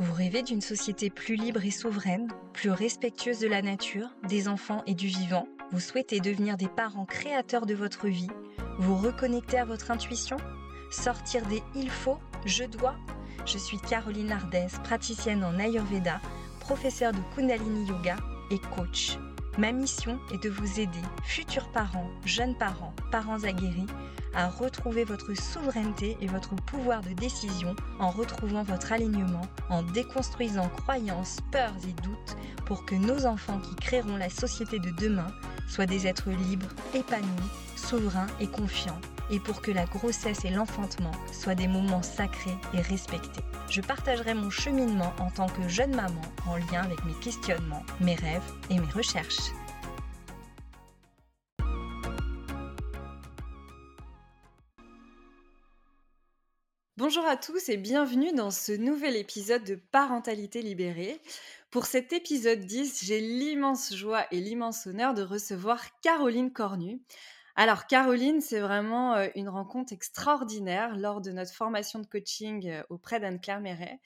Vous rêvez d'une société plus libre et souveraine, plus respectueuse de la nature, des enfants et du vivant. Vous souhaitez devenir des parents créateurs de votre vie. Vous reconnecter à votre intuition. Sortir des il faut, je dois Je suis Caroline Ardès, praticienne en Ayurveda, professeure de Kundalini Yoga et coach. Ma mission est de vous aider, futurs parents, jeunes parents, parents aguerris, à retrouver votre souveraineté et votre pouvoir de décision en retrouvant votre alignement, en déconstruisant croyances, peurs et doutes pour que nos enfants qui créeront la société de demain soient des êtres libres, épanouis, souverains et confiants et pour que la grossesse et l'enfantement soient des moments sacrés et respectés. Je partagerai mon cheminement en tant que jeune maman en lien avec mes questionnements, mes rêves et mes recherches. Bonjour à tous et bienvenue dans ce nouvel épisode de Parentalité libérée. Pour cet épisode 10, j'ai l'immense joie et l'immense honneur de recevoir Caroline Cornu. Alors, Caroline, c'est vraiment une rencontre extraordinaire lors de notre formation de coaching auprès d'Anne-Claire Méret.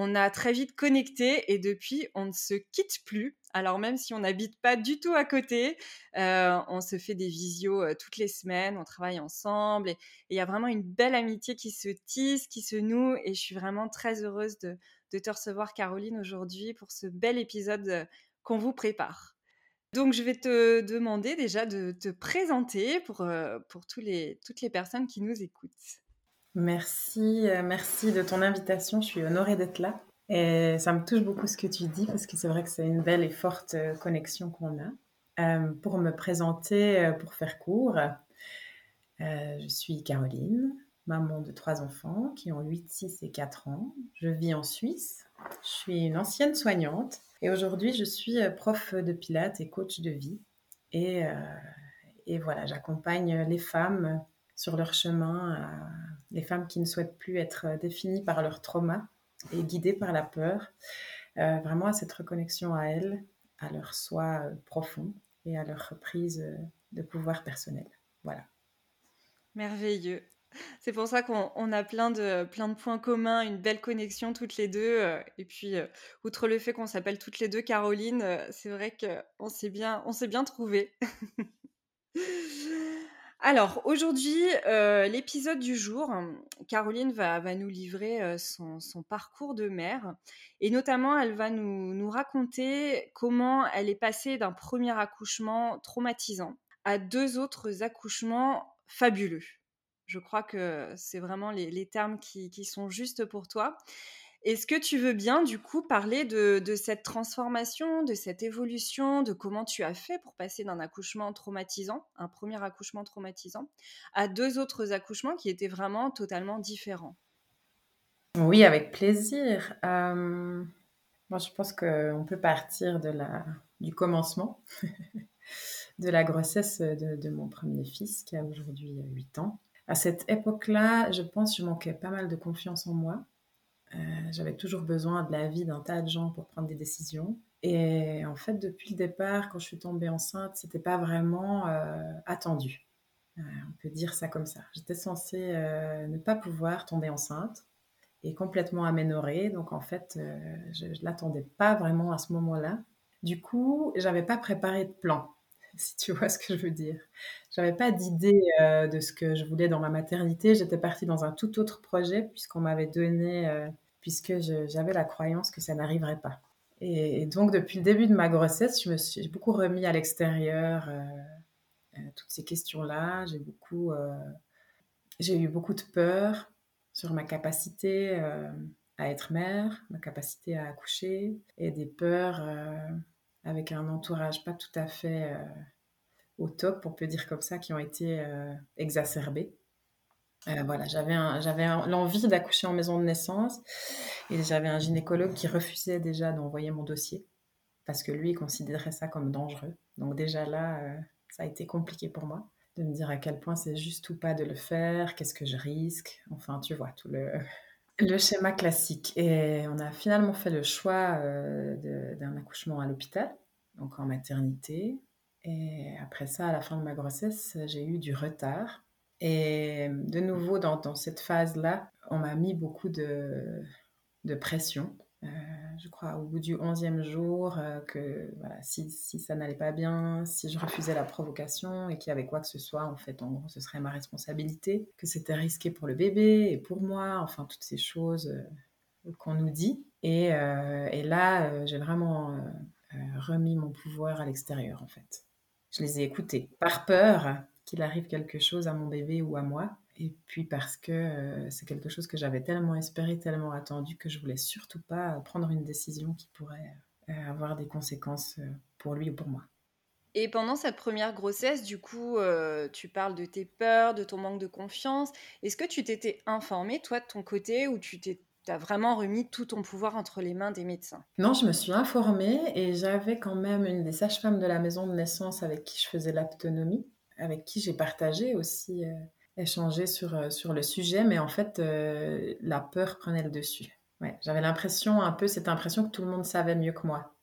On a très vite connecté et depuis, on ne se quitte plus. Alors, même si on n'habite pas du tout à côté, on se fait des visios toutes les semaines, on travaille ensemble et il y a vraiment une belle amitié qui se tisse, qui se noue et je suis vraiment très heureuse de te recevoir, Caroline, aujourd'hui pour ce bel épisode qu'on vous prépare. Donc, je vais te demander déjà de te présenter pour, euh, pour toutes les personnes qui nous écoutent. Merci, euh, merci de ton invitation. Je suis honorée d'être là. Et ça me touche beaucoup ce que tu dis parce que c'est vrai que c'est une belle et forte euh, connexion qu'on a. pour me présenter, pour faire court, je suis Caroline, maman de trois enfants qui ont 8, 6 et 4 ans. Je vis en Suisse. Je suis une ancienne soignante et aujourd'hui, je suis euh, prof de pilates et coach de vie. Et, euh, et voilà, j'accompagne les femmes sur leur chemin, les femmes qui ne souhaitent plus être définies par leur trauma et guidées par la peur, euh, vraiment à cette reconnexion à elles, à leur soi profond et à leur reprise de pouvoir personnel. Voilà. Merveilleux. C'est pour ça qu'on a plein de, plein de points communs, une belle connexion toutes les deux. Euh, et puis, euh, outre le fait qu'on s'appelle toutes les deux Caroline, euh, c'est vrai qu'on s'est bien, on s'est bien trouvés. Alors, aujourd'hui, l'épisode du jour, Caroline va, va nous livrer son, son, parcours de mère. Et notamment, elle va nous, nous raconter comment elle est passée d'un premier accouchement traumatisant à deux autres accouchements fabuleux. Je crois que c'est vraiment les, termes qui, sont justes pour toi. Est-ce que tu veux bien, du coup, parler de, cette transformation, de cette évolution, de comment tu as fait pour passer d'un accouchement traumatisant, un premier accouchement traumatisant, à deux autres accouchements qui étaient vraiment totalement différents? Oui, avec plaisir. moi, je pense qu'on peut partir de la, du commencement, de la grossesse de, de, mon premier fils qui a aujourd'hui 8 ans à cette époque-là, je pense que je manquais pas mal de confiance en moi. Euh, j'avais toujours besoin de l'avis d'un tas de gens pour prendre des décisions. Et en fait, depuis le départ, quand je suis tombée enceinte, c'était pas vraiment euh, attendu. Euh, on peut dire ça comme ça. J'étais censée ne pas pouvoir tomber enceinte et complètement aménorée. Donc en fait, je, ne l'attendais pas vraiment à ce moment-là. Du coup, j'avais pas préparé de plan. si tu vois ce que je veux dire. J'avais pas d'idée euh, de ce que je voulais dans ma maternité. J'étais partie dans un tout autre projet puisqu'on m'avait donné, euh, puisque j'avais la croyance que ça n'arriverait pas. Et, donc depuis le début de ma grossesse, je me suis beaucoup remis à l'extérieur euh, toutes ces questions-là. J'ai beaucoup, j'ai eu beaucoup de peur sur ma capacité à être mère, ma capacité à accoucher, et des peurs avec un entourage pas tout à fait euh, au top, on peut dire comme ça, qui ont été euh, exacerbés. Euh, voilà, j'avais, j'avais l'envie d'accoucher en maison de naissance et j'avais un gynécologue qui refusait déjà d'envoyer mon dossier parce que lui il considérait ça comme dangereux. Donc déjà là, ça a été compliqué pour moi de me dire à quel point c'est juste ou pas de le faire, qu'est-ce que je risque, enfin tu vois tout le, le schéma classique. Et on a finalement fait le choix euh, d'un accouchement à l'hôpital, donc en maternité. Et après ça, à la fin de ma grossesse, j'ai eu du retard. Et de nouveau, dans, cette phase-là, on m'a mis beaucoup de, pression. Euh, je crois, au bout du 11e jour, que voilà, si, ça n'allait pas bien, si je refusais la provocation et qu'il y avait quoi que ce soit, en fait, en gros, ce serait ma responsabilité, que c'était risqué pour le bébé et pour moi, enfin, toutes ces choses qu'on nous dit. Et, et là, j'ai vraiment remis mon pouvoir à l'extérieur, en fait. Je les ai écoutés, par peur qu'il arrive quelque chose à mon bébé ou à moi. Et puis parce que euh, c'est quelque chose que j'avais tellement espéré, tellement attendu que je voulais surtout pas prendre une décision qui pourrait euh, avoir des conséquences euh, pour lui ou pour moi. Et pendant cette première grossesse, du coup, tu parles de tes peurs, de ton manque de confiance. Est-ce que tu t'étais informée, toi, de ton côté, ou tu t'es as vraiment remis tout ton pouvoir entre les mains des médecins? Non, je me suis informée et j'avais quand même une des sages-femmes de la maison de naissance avec qui je faisais l'autonomie, avec qui j'ai partagé aussi échanger sur, euh, sur le sujet, mais en fait, euh, la peur prenait le dessus. Ouais, j'avais l'impression, un peu cette impression que tout le monde savait mieux que moi.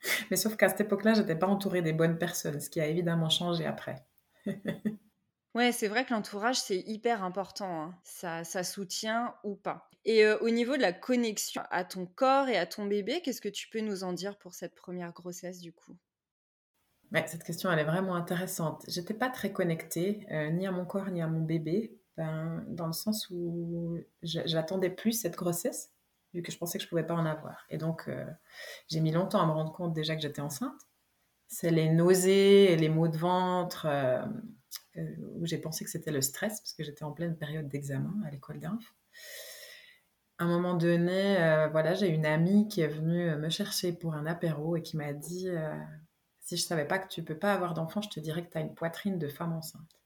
Mais sauf qu'à cette époque-là, j'étais pas entourée des bonnes personnes, ce qui a évidemment changé après. ouais, c'est vrai que l'entourage, c'est hyper important. Hein. Ça, ça soutient ou pas. Et euh, au niveau de la connexion à ton corps et à ton bébé, qu'est-ce que tu peux nous en dire pour cette première grossesse du coup? Cette question, elle est vraiment intéressante. J'étais pas très connectée, euh, ni à mon corps, ni à mon bébé, ben, dans le sens où j'attendais plus cette grossesse, vu que je pensais que je pouvais pas en avoir. Et donc, euh, j'ai mis longtemps à me rendre compte déjà que j'étais enceinte. C'est les nausées les maux de ventre euh, où j'ai pensé que c'était le stress, parce que j'étais en pleine période d'examen à l'école d'inf. À un moment donné, voilà, j'ai une amie qui est venue me chercher pour un apéro et qui m'a dit si je savais pas que tu peux pas avoir d'enfant, je te dirais que tu as une poitrine de femme enceinte.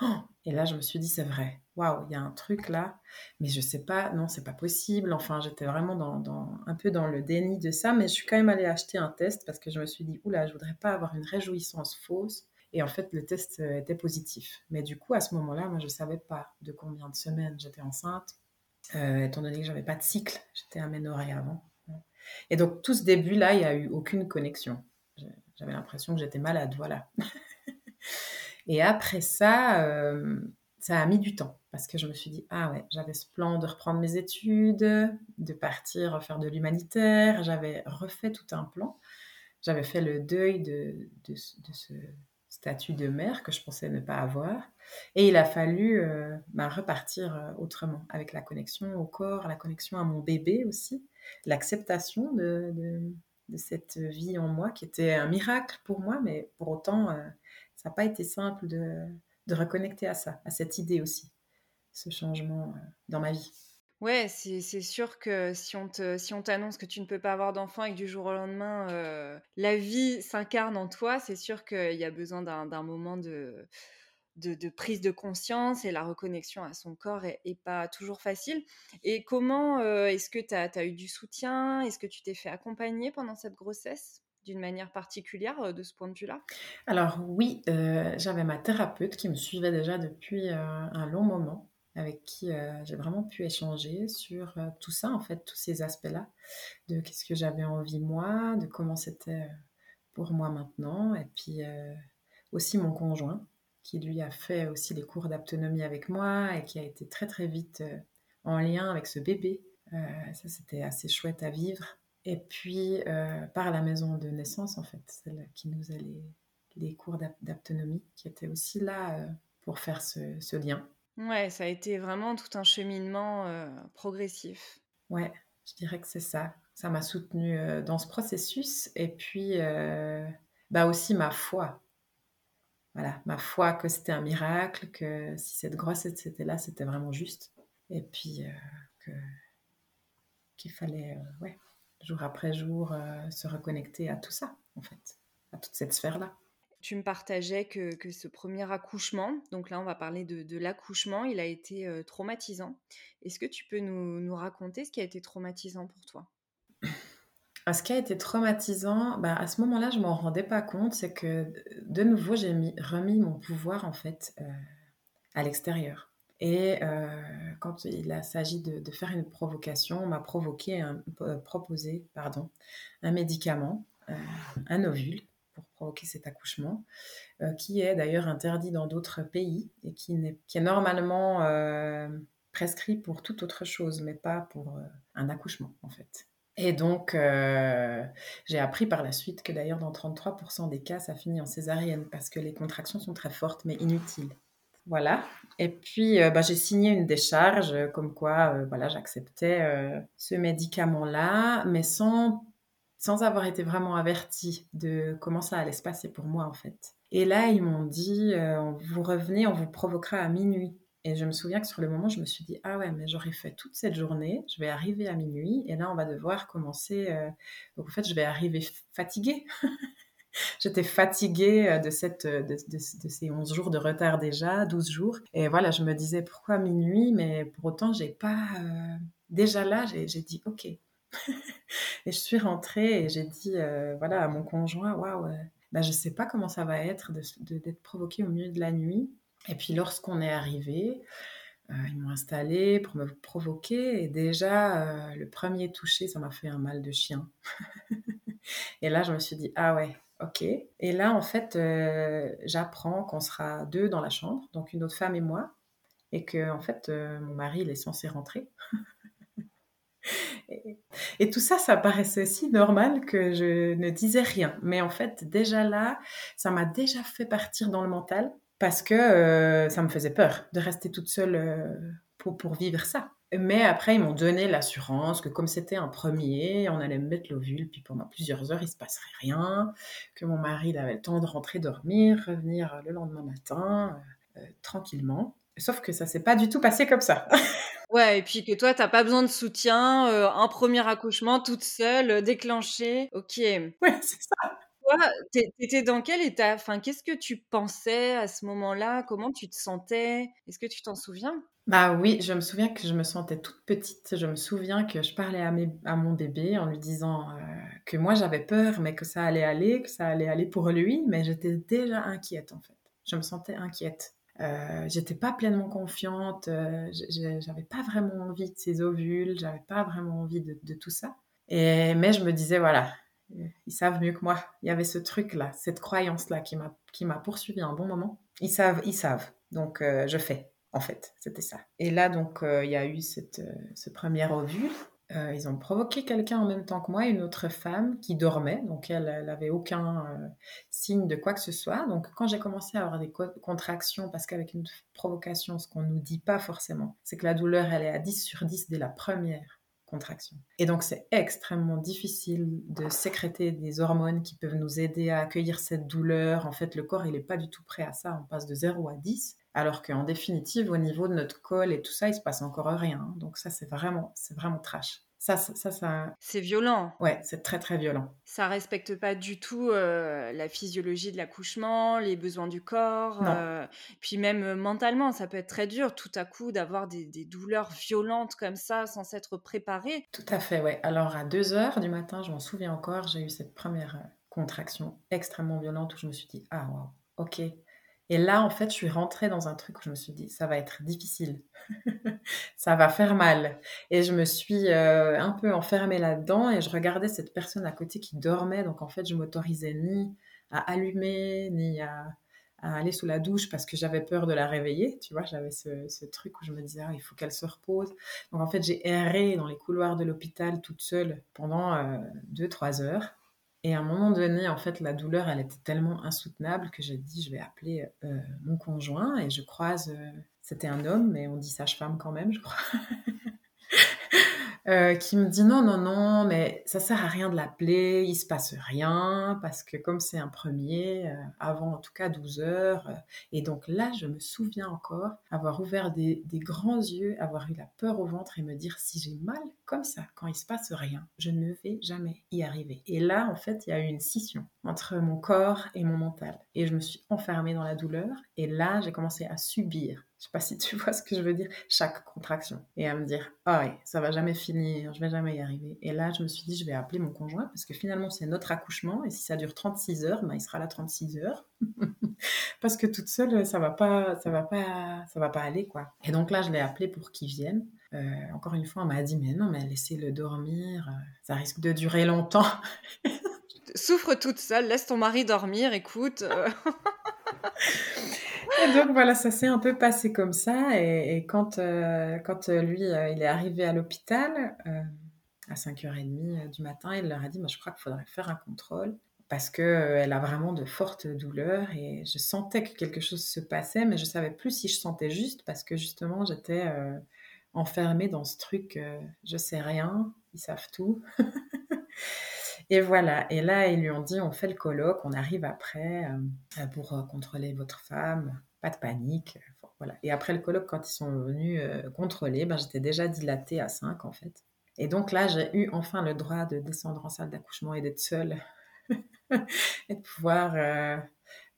Oh et là, je me suis dit, c'est vrai. Waouh, il y a un truc là, mais je sais pas, non, c'est pas possible. Enfin, j'étais vraiment dans, un peu dans le déni de ça, mais je suis quand même allée acheter un test parce que je me suis dit, oula, je voudrais pas avoir une réjouissance fausse. Et en fait, le test euh, était positif. Mais du coup, à ce moment-là, moi, je savais pas de combien de semaines j'étais enceinte, euh, étant donné que j'avais pas de cycle, j'étais aménorrhée avant. Et donc, tout ce début-là, il n'y a eu aucune connexion. J'avais l'impression que j'étais malade, voilà. et après ça, euh, ça a mis du temps parce que je me suis dit, ah ouais, j'avais ce plan de reprendre mes études, de partir faire de l'humanitaire, j'avais refait tout un plan. J'avais fait le deuil de, de, ce statut de mère que je pensais ne pas avoir. Et il a fallu euh, bah, repartir euh, autrement, avec la connexion au corps, la connexion à mon bébé aussi, l'acceptation de, de cette vie en moi qui était un miracle pour moi, mais pour autant, euh, ça n'a pas été simple de, de, reconnecter à ça, à cette idée aussi, ce changement euh, dans ma vie. Ouais, c'est sûr que si on te, si on t'annonce que tu ne peux pas avoir d'enfant et que du jour au lendemain, euh, la vie s'incarne en toi, c'est sûr qu'il y a besoin d'un moment de, de, prise de conscience et la reconnexion à son corps est, pas toujours facile. Et comment euh, est-ce que tu as, eu du soutien? Est-ce que tu t'es fait accompagner pendant cette grossesse d'une manière particulière euh, de ce point de vue-là? Alors oui, euh, j'avais ma thérapeute qui me suivait déjà depuis un long moment, avec qui j'ai vraiment pu échanger sur tout ça, en fait, tous ces aspects-là, de qu'est-ce que j'avais envie moi, de comment c'était pour moi maintenant, et puis aussi mon conjoint qui lui a fait aussi les cours d'autonomie avec moi et qui a été très très vite euh, en lien avec ce bébé. Euh, ça, c'était assez chouette à vivre. Et puis, euh, par la maison de naissance, en fait, celle qui nous a les, les cours d'autonomie, qui était aussi là pour faire ce, ce, lien. Ouais, ça a été vraiment tout un cheminement progressif. Ouais, je dirais que c'est ça. Ça m'a soutenue dans ce processus et puis bah aussi ma foi voilà, ma foi que c'était un miracle, que si cette grossesse était là, c'était vraiment juste. Et puis euh, qu'il fallait, euh, ouais, jour après jour, euh, se reconnecter à tout ça, en fait, à toute cette sphère-là. Tu me partageais que, que, ce premier accouchement, donc là on va parler de, de l'accouchement, il a été traumatisant. Est-ce que tu peux nous, nous raconter ce qui a été traumatisant pour toi? ce qui a été traumatisant, bah, à ce moment-là, je m'en rendais pas compte, c'est que de nouveau, j'ai remis mon pouvoir en fait euh, à l'extérieur. Et euh, quand il s'agit de, faire une provocation, on m'a provoqué, euh, proposé pardon, un médicament, un ovule, pour provoquer cet accouchement, qui est d'ailleurs interdit dans d'autres pays et qui, est, qui est normalement prescrit pour toute autre chose, mais pas pour un accouchement en fait. Et donc, euh, j'ai appris par la suite que d'ailleurs, dans 33% des cas, ça finit en césarienne parce que les contractions sont très fortes mais inutiles. Voilà. Et puis, euh, bah, j'ai signé une décharge comme quoi voilà, j'acceptais ce médicament-là, mais sans, sans avoir été vraiment avertie de comment ça allait se passer pour moi, en fait. Et là, ils m'ont dit, vous revenez, on vous provoquera à minuit. Et je me souviens que sur le moment, je me suis dit, ah ouais, mais j'aurais fait toute cette journée, je vais arriver à minuit, et là, on va devoir commencer. Euh, donc, en fait, je vais arriver fatiguée. J'étais fatiguée euh, de, cette, euh, de, de, ces 11 jours de retard déjà, 12 jours. Et voilà, je me disais, pourquoi minuit? Mais pour autant, j'ai pas. Déjà là, j'ai dit, OK. et je suis rentrée et j'ai dit, voilà, à mon conjoint, waouh, bah, je sais pas comment ça va être d'être provoquée au milieu de la nuit. Et puis lorsqu'on est arrivé, euh, ils m'ont installé pour me provoquer. Et déjà, euh, le premier toucher, ça m'a fait un mal de chien. et là, je me suis dit, ah ouais, ok. Et là, en fait, euh, j'apprends qu'on sera deux dans la chambre, donc une autre femme et moi. Et que, en fait, mon mari, il est censé rentrer. et, et, tout ça, ça paraissait si normal que je ne disais rien. Mais en fait, déjà là, ça m'a déjà fait partir dans le mental parce que euh, ça me faisait peur de rester toute seule euh, pour, pour, vivre ça. Mais après, ils m'ont donné l'assurance que comme c'était un premier, on allait me mettre l'ovule, puis pendant plusieurs heures, il se passerait rien, que mon mari il avait le temps de rentrer dormir, revenir le lendemain matin, euh, tranquillement. Sauf que ça s'est pas du tout passé comme ça. ouais, et puis que toi, t'as pas besoin de soutien, un premier accouchement toute seule, déclenché. Ok. Ouais, c'est ça t'étais dans quel état? Enfin, qu'est-ce que tu pensais à ce moment-là? Comment tu te sentais? Est-ce que tu t'en souviens? Bah oui, je me souviens que je me sentais toute petite. Je me souviens que je parlais à, à mon bébé en lui disant euh, que moi j'avais peur, mais que ça allait aller, que ça allait aller pour lui, mais j'étais déjà inquiète en fait. Je me sentais inquiète. Euh, j'étais pas pleinement confiante, euh, j'avais pas vraiment envie de ces ovules, j'avais pas vraiment envie de, de tout ça. Et, mais je me disais, voilà, ils savent mieux que moi. Il y avait ce truc-là, cette croyance-là qui m'a, poursuivi un bon moment. Ils savent, ils savent. Donc, euh, je fais, en fait. C'était ça. Et là, donc, euh, il y a eu cette, euh, ce premier ovule. ils ont provoqué quelqu'un en même temps que moi, une autre femme qui dormait. Donc, elle n'avait aucun signe de quoi que ce soit. Donc, quand j'ai commencé à avoir des contractions, parce qu'avec une provocation, ce qu'on ne nous dit pas forcément, c'est que la douleur, elle est à 10 sur 10 dès la première Et donc c'est extrêmement difficile de sécréter des hormones qui peuvent nous aider à accueillir cette douleur. En fait, le corps, il n'est pas du tout prêt à ça. On passe de 0 à 10. Alors qu'en définitive, au niveau de notre col et tout ça, il se passe encore rien. Donc ça, c'est vraiment, c'est vraiment trash. Ça, ça, ça, C'est violent. Ouais, c'est très très violent. Ça respecte pas du tout euh, la physiologie de l'accouchement, les besoins du corps. Euh, puis même euh, mentalement, ça peut être très dur tout à coup d'avoir des, douleurs violentes comme ça sans s'être préparé. Tout à fait, ouais. Alors à 2 heures du matin, je m'en souviens encore, j'ai eu cette première contraction extrêmement violente où je me suis dit ah waouh, ok, et là, en fait, je suis rentrée dans un truc où je me suis dit, ça va être difficile, ça va faire mal. Et je me suis euh, un peu enfermée là-dedans et je regardais cette personne à côté qui dormait. Donc, en fait, je m'autorisais ni à allumer, ni à, aller sous la douche parce que j'avais peur de la réveiller. Tu vois, j'avais ce, truc où je me disais, ah, il faut qu'elle se repose. Donc, en fait, j'ai erré dans les couloirs de l'hôpital toute seule pendant 2-3 euh, heures. Et à un moment donné, en fait, la douleur, elle était tellement insoutenable que j'ai dit, je vais appeler euh, mon conjoint et je croise, euh, c'était un homme, mais on dit sage-femme quand même, je crois. Euh, qui me dit non, non, non, mais ça sert à rien de l'appeler, il se passe rien, parce que comme c'est un premier, euh, avant en tout cas 12 heures, euh, et donc là, je me souviens encore avoir ouvert des, des, grands yeux, avoir eu la peur au ventre et me dire si j'ai mal comme ça, quand il se passe rien, je ne vais jamais y arriver. Et là, en fait, il y a eu une scission entre mon corps et mon mental, et je me suis enfermée dans la douleur, et là, j'ai commencé à subir je sais pas si tu vois ce que je veux dire, chaque contraction. Et à me dire, ah ouais, ça va jamais finir, je vais jamais y arriver. Et là, je me suis dit, je vais appeler mon conjoint parce que finalement, c'est notre accouchement. Et si ça dure 36 heures, ben, il sera là 36 heures. parce que toute seule, ça va pas, ça va pas, ça va pas aller, quoi. Et donc là, je l'ai appelé pour qu'il vienne. Euh, encore une fois, on m'a dit, mais non, mais laissez-le dormir, euh, ça risque de durer longtemps. Souffre toute seule, laisse ton mari dormir, écoute. Euh. Et donc voilà, ça s'est un peu passé comme ça. Et, quand, euh, quand euh, lui, euh, il est arrivé à l'hôpital, à 5h30 du matin. Il leur a dit, je crois qu'il faudrait faire un contrôle parce qu'elle a vraiment de fortes douleurs et je sentais que quelque chose se passait, mais je savais plus si je sentais juste parce que justement j'étais enfermée dans ce truc, je sais rien, ils savent tout. Et voilà. Et là, ils lui ont dit, on fait le colloque, on arrive après euh, pour euh, contrôler votre femme, pas de panique. voilà. Et après le colloque, quand ils sont venus euh, contrôler, ben, j'étais déjà dilatée à 5 en fait. Et donc là, j'ai eu enfin le droit de descendre en salle d'accouchement et d'être seule. et de pouvoir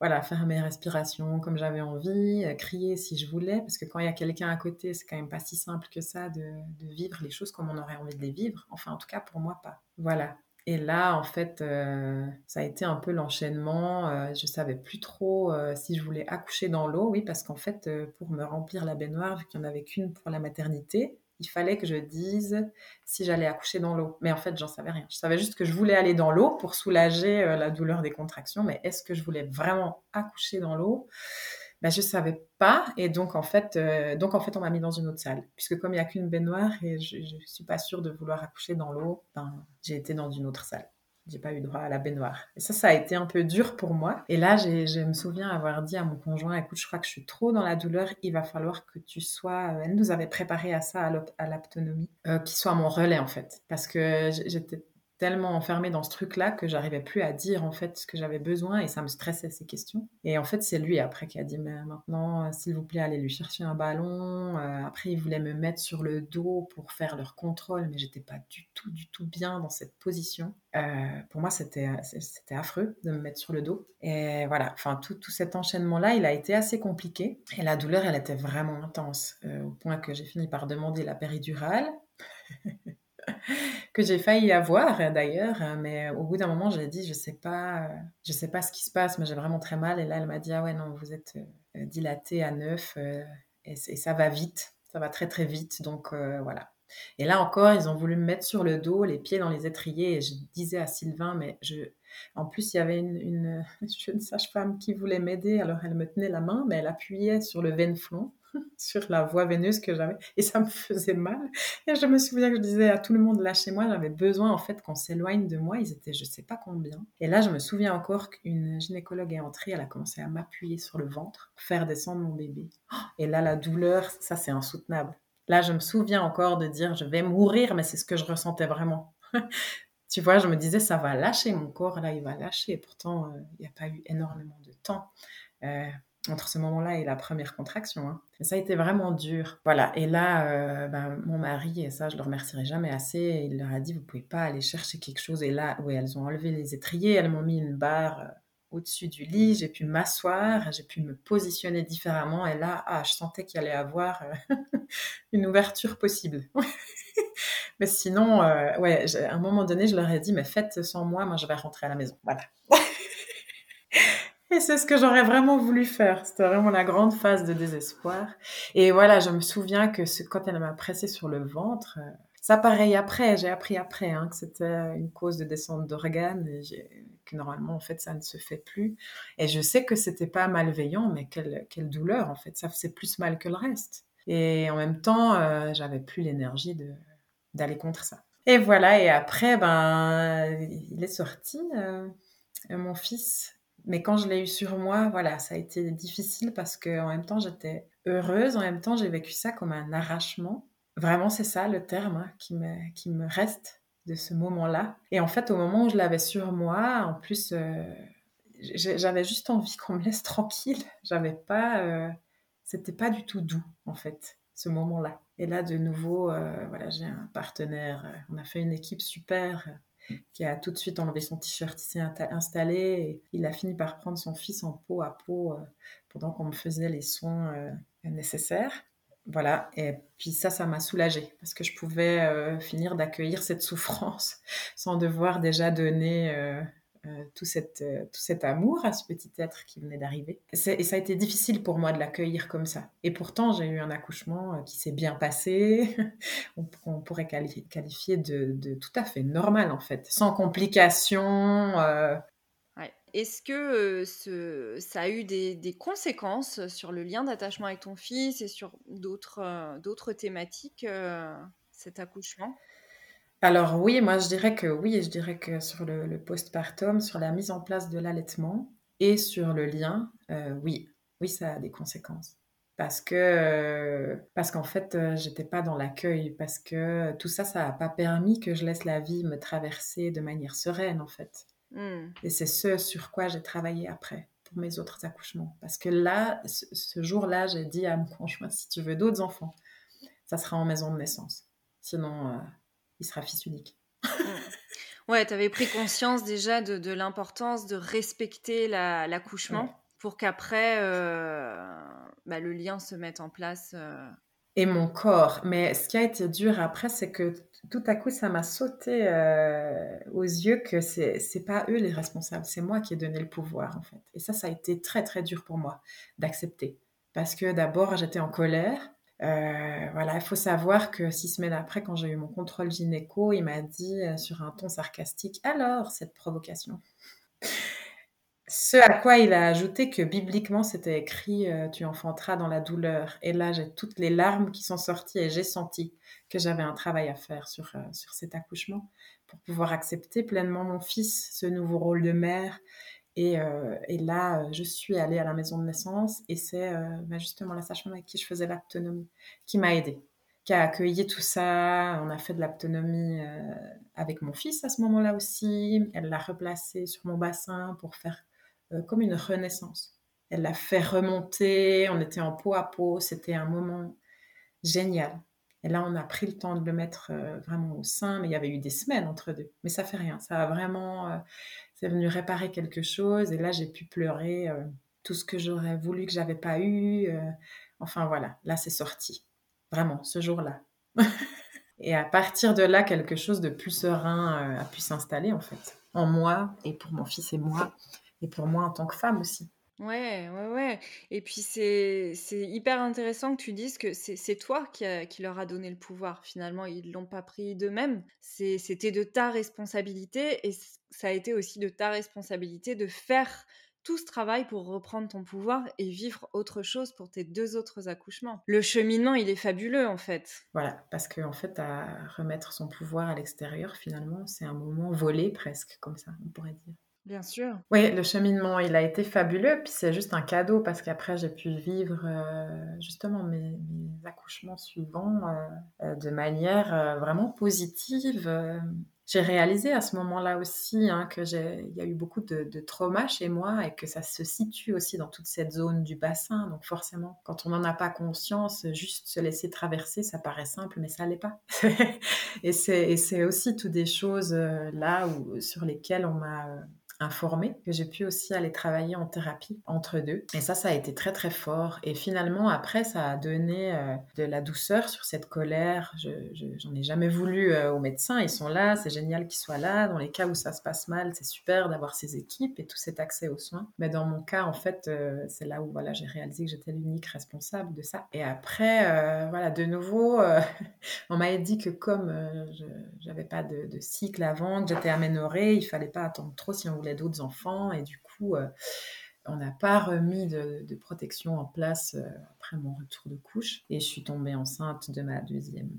voilà, faire mes respirations comme j'avais envie, crier si je voulais, parce que quand il y a quelqu'un à côté, c'est quand même pas si simple que ça de, vivre les choses comme on aurait envie de les vivre. Enfin, en tout cas, pour moi, pas. Voilà. Et là, en fait, euh, ça a été un peu l'enchaînement. Euh, je savais plus trop euh, si je voulais accoucher dans l'eau, oui, parce qu'en fait, pour me remplir la baignoire, vu qu'il n'y en avait qu'une pour la maternité, il fallait que je dise si j'allais accoucher dans l'eau. Mais en fait, j'en savais rien. Je savais juste que je voulais aller dans l'eau pour soulager la douleur des contractions, mais est-ce que je voulais vraiment accoucher dans l'eau? Bah, je savais pas et donc en fait euh, donc en fait on m'a mis dans une autre salle. Puisque comme il y a qu'une baignoire et je, ne suis pas sûre de vouloir accoucher dans l'eau ben, j'ai été dans une autre salle. J'ai pas eu droit à la baignoire. Et ça ça a été un peu dur pour moi. Et là je me souviens avoir dit à mon conjoint écoute je crois que je suis trop dans la douleur. Il va falloir que tu sois elle nous avait préparé à ça à l'autonomie euh, qui soit mon relais en fait. Parce que j'étais tellement enfermée dans ce truc-là que j'arrivais plus à dire en fait ce que j'avais besoin et ça me stressait ces questions. Et en fait, c'est lui après qui a dit mais maintenant, euh, s'il vous plaît, allez lui chercher un ballon. Euh, après, il voulait me mettre sur le dos pour faire leur contrôle, mais j'étais pas du tout, du tout bien dans cette position. Euh, pour moi, c'était c'était affreux de me mettre sur le dos. Et voilà, enfin tout, tout cet enchaînement-là, il a été assez compliqué. Et la douleur, elle était vraiment intense au point que j'ai fini par demander la péridurale. que j'ai failli avoir d'ailleurs, mais au bout d'un moment, j'ai dit, je sais pas, je sais pas ce qui se passe, mais j'ai vraiment très mal. Et là, elle m'a dit, ah ouais, non, vous êtes euh, dilaté à neuf euh, et, ça va vite, ça va très très vite. Donc euh, voilà. Et là encore, ils ont voulu me mettre sur le dos, les pieds dans les étriers. Et je disais à Sylvain, mais je. En plus, il y avait une, une jeune sage-femme qui voulait m'aider. Alors, elle me tenait la main, mais elle appuyait sur le venflon sur la voie veineuse que j'avais et ça me faisait mal. Et je me souviens que je disais à tout le monde là chez moi, j'avais besoin en fait qu'on s'éloigne de moi. Ils étaient je sais pas combien. Et là, je me souviens encore qu'une gynécologue est entrée, elle a commencé à m'appuyer sur le ventre, faire descendre mon bébé. Et là, la douleur, ça c'est insoutenable. Là, je me souviens encore de dire je vais mourir, mais c'est ce que je ressentais vraiment. tu vois, je me disais ça va lâcher mon corps, là il va lâcher. Pourtant, euh, il n'y a pas eu énormément de temps. Euh, entre ce moment-là et la première contraction. Hein. ça a été vraiment dur. Voilà. Et là, euh, ben, mon mari, et ça, je le remercierai jamais assez, il leur a dit, vous pouvez pas aller chercher quelque chose. Et là, oui, elles ont enlevé les étriers, elles m'ont mis une barre euh, au-dessus du lit, j'ai pu m'asseoir, j'ai pu me positionner différemment. Et là, ah, je sentais qu'il allait avoir euh, une ouverture possible. mais sinon, ouais, à un moment donné, je leur ai dit, mais faites sans moi, moi je vais rentrer à la maison. Voilà. C'est ce que j'aurais vraiment voulu faire. C'était vraiment la grande phase de désespoir. Et voilà, je me souviens que quand elle m'a pressé sur le ventre, euh, ça pareil après, j'ai appris après hein, que c'était une cause de descente d'organes et que normalement en fait ça ne se fait plus. Et je sais que c'était pas malveillant, mais quelle, douleur en fait, ça faisait plus mal que le reste. Et en même temps, euh, j'avais plus l'énergie d'aller contre ça. Et voilà, et après, ben, il est sorti, euh, mon fils, mais quand je l'ai eu sur moi, voilà, ça a été difficile parce que en même temps j'étais heureuse, en même temps j'ai vécu ça comme un arrachement. Vraiment, c'est ça le terme hein, qui, me, qui me reste de ce moment-là. Et en fait, au moment où je l'avais sur moi, en plus, euh, j'avais juste envie qu'on me laisse tranquille. J'avais pas, euh, c'était pas du tout doux en fait, ce moment-là. Et là, de nouveau, euh, voilà, j'ai un partenaire. on a fait une équipe super qui a tout de suite enlevé son t-shirt, il s'est installé il a fini par prendre son fils en peau à peau euh, pendant qu'on me faisait les soins euh, nécessaires. Voilà, et puis ça, ça m'a soulagée parce que je pouvais euh, finir d'accueillir cette souffrance sans devoir déjà donner tout, cette, euh, tout cet amour à ce petit être qui venait d'arriver. Et ça a été difficile pour moi de l'accueillir comme ça. Et pourtant, j'ai eu un accouchement euh, qui s'est bien passé. on, pourrait qualifier, de, tout à fait normal, en fait, sans complications. Est-ce que ça a eu des, conséquences sur le lien d'attachement avec ton fils et sur d'autres thématiques, cet accouchement? Alors oui, moi je dirais que oui, je dirais que sur le, postpartum, sur la mise en place de l'allaitement et sur le lien, euh, oui, oui, ça a des conséquences. Parce que parce qu'en fait, euh, j'étais pas dans l'accueil, parce que tout ça, ça n'a pas permis que je laisse la vie me traverser de manière sereine, en fait. Hmm. Et c'est ce sur quoi j'ai travaillé après pour mes autres accouchements. Parce que là, ce, jour-là, j'ai dit à mon conjoint, si tu veux d'autres enfants, ça sera en maison de naissance. Sinon, euh, il sera fils unique. ouais, tu avais pris conscience déjà de, l'importance de respecter l'accouchement pour qu'après, euh, bah, le lien se mette en place. Euh. Et mon corps. Mais ce qui a été dur après, c'est que tout à coup, ça m'a sauté euh, aux yeux que c'est n'est pas eux les responsables, c'est moi qui ai donné le pouvoir en fait. Et ça, ça a été très très dur pour moi d'accepter. Parce que d'abord, j'étais en colère. Euh, voilà, il faut savoir que six semaines après, quand j'ai eu mon contrôle gynéco, il m'a dit euh, sur un ton sarcastique Alors, cette provocation? Ce à quoi il a ajouté que bibliquement, c'était écrit Tu enfanteras dans la douleur. Et là, j'ai toutes les larmes qui sont sorties et j'ai senti que j'avais un travail à faire sur, euh, sur cet accouchement pour pouvoir accepter pleinement mon fils, ce nouveau rôle de mère. Et, euh, et là, euh, je suis allée à la maison de naissance et c'est bah, justement la sage-femme avec qui je faisais l'autonomie qui m'a aidée, qui a accueilli tout ça. On a fait de l'autonomie avec mon fils à ce moment-là aussi. Elle l'a replacé sur mon bassin pour faire comme une renaissance. Elle l'a fait remonter, on était en peau à peau, c'était un moment génial. Et là, on a pris le temps de le mettre euh, vraiment au sein, mais il y avait eu des semaines entre deux. Mais ça fait rien, ça a vraiment, euh, c'est venu réparer quelque chose. Et là, j'ai pu pleurer euh, tout ce que j'aurais voulu que j'avais pas eu. enfin voilà, là, c'est sorti. Vraiment, ce jour-là. et à partir de là, quelque chose de plus serein a pu s'installer en fait, en moi et pour mon fils et moi, et pour moi en tant que femme aussi. Ouais, ouais, ouais. Et puis c'est hyper intéressant que tu dises que c'est toi qui, qui leur a donné le pouvoir. Finalement, ils l'ont pas pris d'eux-mêmes. C'était de ta responsabilité et ça a été aussi de ta responsabilité de faire tout ce travail pour reprendre ton pouvoir et vivre autre chose pour tes deux autres accouchements. Le cheminement, il est fabuleux en fait. Voilà, parce qu'en en fait, à remettre son pouvoir à l'extérieur, finalement, c'est un moment volé presque, comme ça, on pourrait dire. Bien sûr. Oui, le cheminement, il a été fabuleux. Puis c'est juste un cadeau parce qu'après, j'ai pu vivre euh, justement mes, accouchements suivants euh, euh, de manière vraiment positive. J'ai réalisé à ce moment-là aussi hein, que j'ai, il y a eu beaucoup de, de traumas chez moi et que ça se situe aussi dans toute cette zone du bassin. Donc forcément, quand on n'en a pas conscience, juste se laisser traverser, ça paraît simple, mais ça l'est pas. et, c'est, et c'est aussi toutes des choses là où, sur lesquelles on m'a informée, que j'ai pu aussi aller travailler en thérapie entre deux. Et ça, ça a été très très fort. Et finalement, après, ça a donné euh, de la douceur sur cette colère. Je, j'en ai jamais voulu euh, aux médecins. Ils sont là, c'est génial qu'ils soient là. Dans les cas où ça se passe mal, c'est super d'avoir ces équipes et tout cet accès aux soins. Mais dans mon cas, en fait, euh, c'est là où voilà, j'ai réalisé que j'étais l'unique responsable de ça. Et après, voilà, de nouveau, on m'a dit que comme je n'avais pas de, de, cycle avant, que j'étais aménorée, il fallait pas attendre trop si on voulait d'autres enfants et du coup, euh, on n'a pas remis de, protection en place euh, après mon retour de couche et je suis tombée enceinte de ma deuxième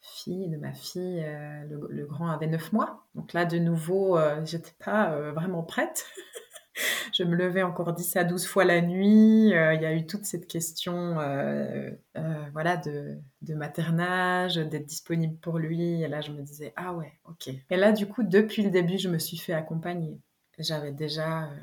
fille, de ma fille. Euh, le, grand avait 9 mois. Donc là, de nouveau, j'étais pas vraiment prête. je me levais encore 10 à 12 fois la nuit. Il y a eu toute cette question voilà, de, de maternage, d'être disponible pour lui. Et là, je me disais, ah ouais, ok. Et là, du coup, depuis le début, je me suis fait accompagner. J'avais déjà euh,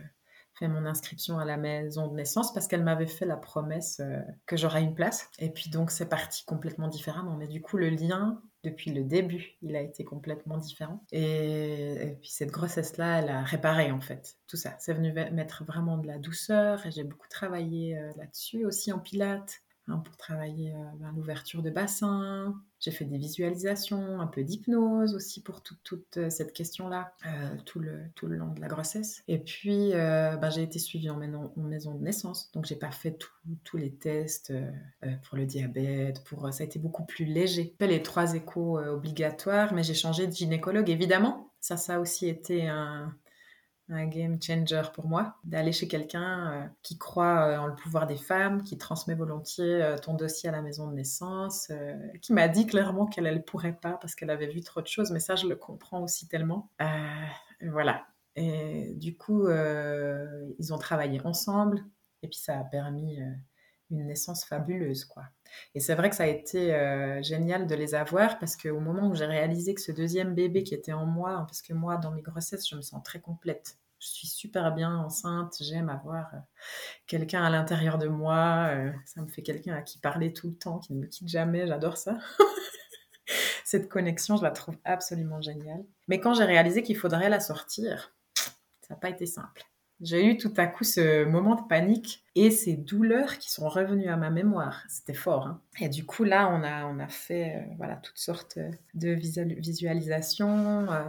fait mon inscription à la maison de naissance parce qu'elle m'avait fait la promesse euh, que j'aurais une place. Et puis donc c'est parti complètement différemment. Mais du coup le lien depuis le début, il a été complètement différent. Et, puis cette grossesse-là, elle a réparé en fait tout ça. C'est venu mettre vraiment de la douceur et j'ai beaucoup travaillé euh, là-dessus aussi en pilates. Hein, pour travailler euh, l'ouverture de bassin. J'ai fait des visualisations, un peu d'hypnose aussi pour toute euh, cette question-là, euh, tout, le, long de la grossesse. Et puis, ben, j'ai été suivie en, maison, de naissance, donc j'ai pas fait tous les tests pour le diabète, ça a été beaucoup plus léger. Fait les trois échos obligatoires, mais j'ai changé de gynécologue, évidemment. Ça, ça a aussi été un, un game changer pour moi, d'aller chez quelqu'un euh, qui croit euh, en le pouvoir des femmes, qui transmet volontiers euh, ton dossier à la maison de naissance, qui m'a dit clairement qu'elle ne pourrait pas parce qu'elle avait vu trop de choses, mais ça, je le comprends aussi tellement. voilà. Et du coup, ils ont travaillé ensemble, et puis ça a permis une naissance fabuleuse, quoi. Et c'est vrai que ça a été génial de les avoir parce qu'au moment où j'ai réalisé que ce deuxième bébé qui était en moi, hein, parce que moi, dans mes grossesses, je me sens très complète. Je suis super bien enceinte, j'aime avoir euh, quelqu'un à l'intérieur de moi, euh, ça me fait quelqu'un à qui parler tout le temps, qui ne me quitte jamais, j'adore ça. Cette connexion, je la trouve absolument géniale. Mais quand j'ai réalisé qu'il faudrait la sortir, ça n'a pas été simple. J'ai eu tout à coup ce moment de panique et ces douleurs qui sont revenues à ma mémoire. C'était fort. Hein. et du coup, là, on a, on a fait euh, voilà, toutes sortes de visualisations. Euh,